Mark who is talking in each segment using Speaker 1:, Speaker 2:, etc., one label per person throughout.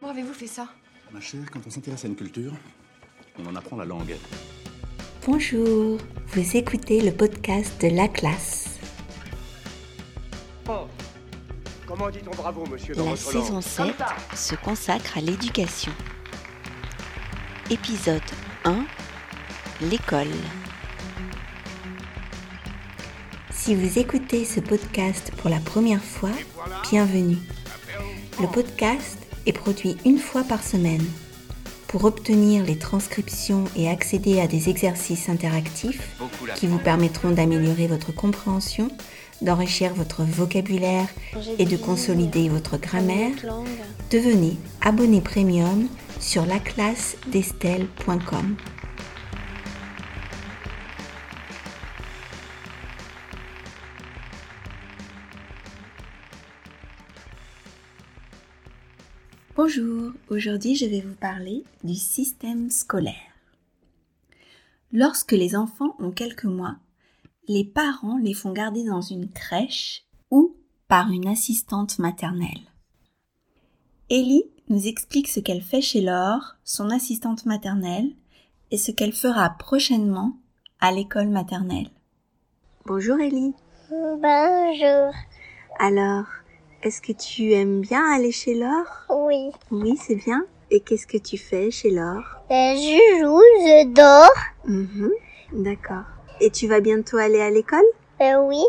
Speaker 1: Comment avez-vous fait ça?
Speaker 2: Ma chère, quand on s'intéresse à une culture, on en apprend la langue.
Speaker 3: Bonjour, vous écoutez le podcast de la classe.
Speaker 4: Oh. Comment dit-on bravo, monsieur, dans
Speaker 3: La saison
Speaker 4: langue?
Speaker 3: 7 se consacre à l'éducation. Épisode 1 L'école. Si vous écoutez ce podcast pour la première fois, bienvenue. Le podcast est produit une fois par semaine. Pour obtenir les transcriptions et accéder à des exercices interactifs qui vous permettront d'améliorer votre compréhension, d'enrichir votre vocabulaire et de consolider votre grammaire, devenez abonné premium sur laclassedestelle.com. Bonjour, aujourd'hui je vais vous parler du système scolaire. Lorsque les enfants ont quelques mois, les parents les font garder dans une crèche ou par une assistante maternelle. Ellie nous explique ce qu'elle fait chez Laure, son assistante maternelle, et ce qu'elle fera prochainement à l'école maternelle. Bonjour Ellie.
Speaker 5: Bonjour.
Speaker 3: Alors, est-ce que tu aimes bien aller chez Laure?
Speaker 5: Oui.
Speaker 3: Oui, c'est bien. Et qu'est-ce que tu fais chez Laure?
Speaker 5: Euh, je joue, je dors.
Speaker 3: Mhm, D'accord. Et tu vas bientôt aller à l'école?
Speaker 5: Euh, oui.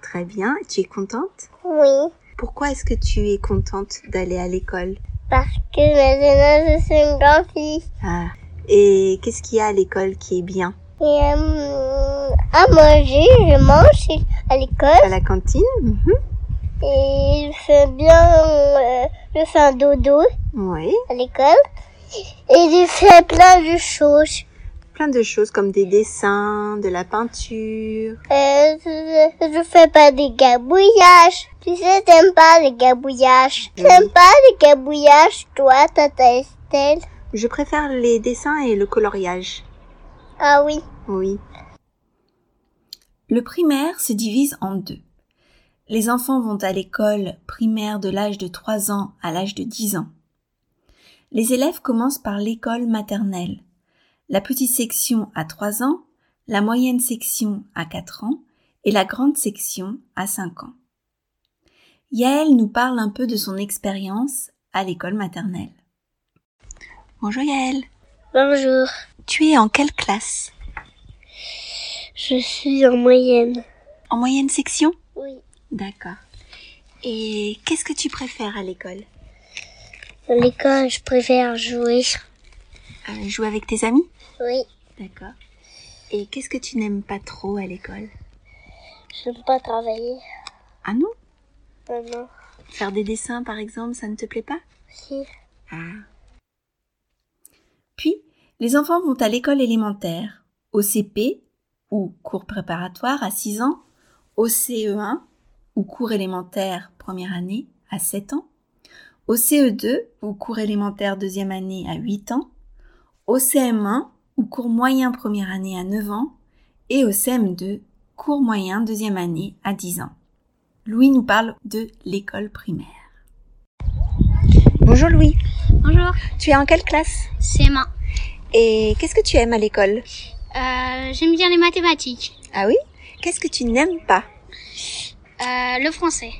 Speaker 3: Très bien. Tu es contente?
Speaker 5: Oui.
Speaker 3: Pourquoi est-ce que tu es contente d'aller à l'école?
Speaker 5: Parce que maintenant je suis une grande fille.
Speaker 3: Ah. Et qu'est-ce qu'il y a à l'école qui est bien?
Speaker 5: Et euh, à manger, je mange à
Speaker 3: À
Speaker 5: l'école.
Speaker 3: la cantine? Mhm.
Speaker 5: Et je fais bien, euh, je fais un dodo
Speaker 3: Oui.
Speaker 5: à l'école. Et je fais plein de choses.
Speaker 3: Plein de choses comme des dessins, de la peinture.
Speaker 5: Euh, je, je fais pas des gabouillages. Tu sais, t'aimes pas les gabouillages. T'aimes pas les gabouillages, toi, tata Estelle?
Speaker 3: Je préfère les dessins et le coloriage.
Speaker 5: Ah oui.
Speaker 3: Oui. Le primaire se divise en deux. Les enfants vont à l'école primaire de l'âge de 3 ans à l'âge de 10 ans. Les élèves commencent par l'école maternelle. La petite section à 3 ans, la moyenne section à 4 ans et la grande section à 5 ans. Yael nous parle un peu de son expérience à l'école maternelle. Bonjour Yael.
Speaker 5: Bonjour.
Speaker 3: Tu es en quelle classe?
Speaker 5: Je suis en moyenne.
Speaker 3: En moyenne section?
Speaker 5: Oui.
Speaker 3: D'accord. Et qu'est-ce que tu préfères à l'école?
Speaker 5: À l'école, je préfère jouer.
Speaker 3: Euh, Jouer avec tes amis?
Speaker 5: Oui.
Speaker 3: D'accord. Et qu'est-ce que tu n'aimes pas trop à l'école?
Speaker 5: J'aime pas travailler.
Speaker 3: Ah non?
Speaker 5: Non, non.
Speaker 3: Faire des dessins par exemple, ça ne te plaît pas?
Speaker 5: Si.
Speaker 3: Ah. Puis, les enfants vont à l'école élémentaire, au CP, ou cours préparatoire à 6 ans, au CE1, ou cours élémentaire première année à 7 ans, au CE2, ou cours élémentaire deuxième année à 8 ans, au CM1, ou cours moyen première année à 9 ans, et au CM2, cours moyen deuxième année à 10 ans. Louis nous parle de l'école primaire. Bonjour Louis,
Speaker 6: Bonjour,
Speaker 3: tu es en quelle classe?
Speaker 6: C'est Emma.
Speaker 3: Et qu'est-ce que tu aimes à l'école?
Speaker 6: Euh, J'aime bien les mathématiques.
Speaker 3: Ah oui? Qu'est-ce que tu n'aimes pas?
Speaker 6: Euh, le français.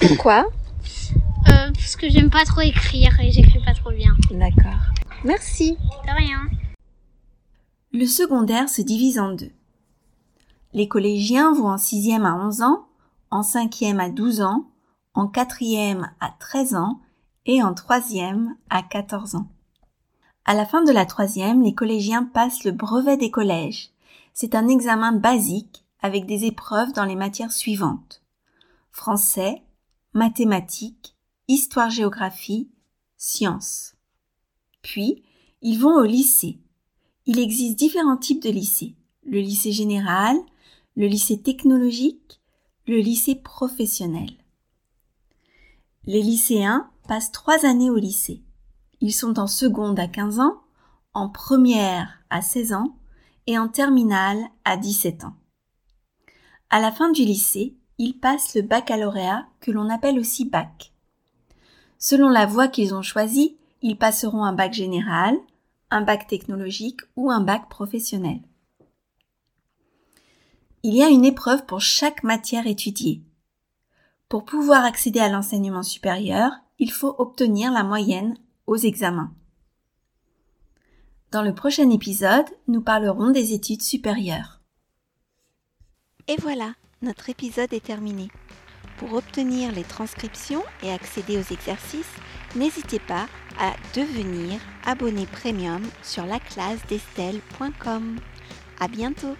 Speaker 3: Pourquoi
Speaker 6: Euh, parce que j'aime pas trop écrire et j'écris pas trop bien.
Speaker 3: D'accord. Merci.
Speaker 6: De rien.
Speaker 3: Le secondaire se divise en deux. Les collégiens vont en sixième à 11 ans, en cinquième à 12 ans, en quatrième à 13 ans et en troisième à 14 ans. À la fin de la troisième, les collégiens passent le brevet des collèges. C'est un examen basique avec des épreuves dans les matières suivantes. Français, mathématiques, histoire-géographie, sciences. Puis, ils vont au lycée. Il existe différents types de lycées. Le lycée général, le lycée technologique, le lycée professionnel. Les lycéens passent trois années au lycée. Ils sont en seconde à 15 ans, en première à 16 ans et en terminale à 17 ans. À la fin du lycée, ils passent le baccalauréat que l'on appelle aussi bac. Selon la voie qu'ils ont choisie, ils passeront un bac général, un bac technologique ou un bac professionnel. Il y a une épreuve pour chaque matière étudiée. Pour pouvoir accéder à l'enseignement supérieur, il faut obtenir la moyenne aux examens. Dans le prochain épisode, nous parlerons des études supérieures.
Speaker 1: Et voilà, notre épisode est terminé. Pour obtenir les transcriptions et accéder aux exercices, n'hésitez pas à devenir abonné premium sur la classe d'Estelle.com. À bientôt!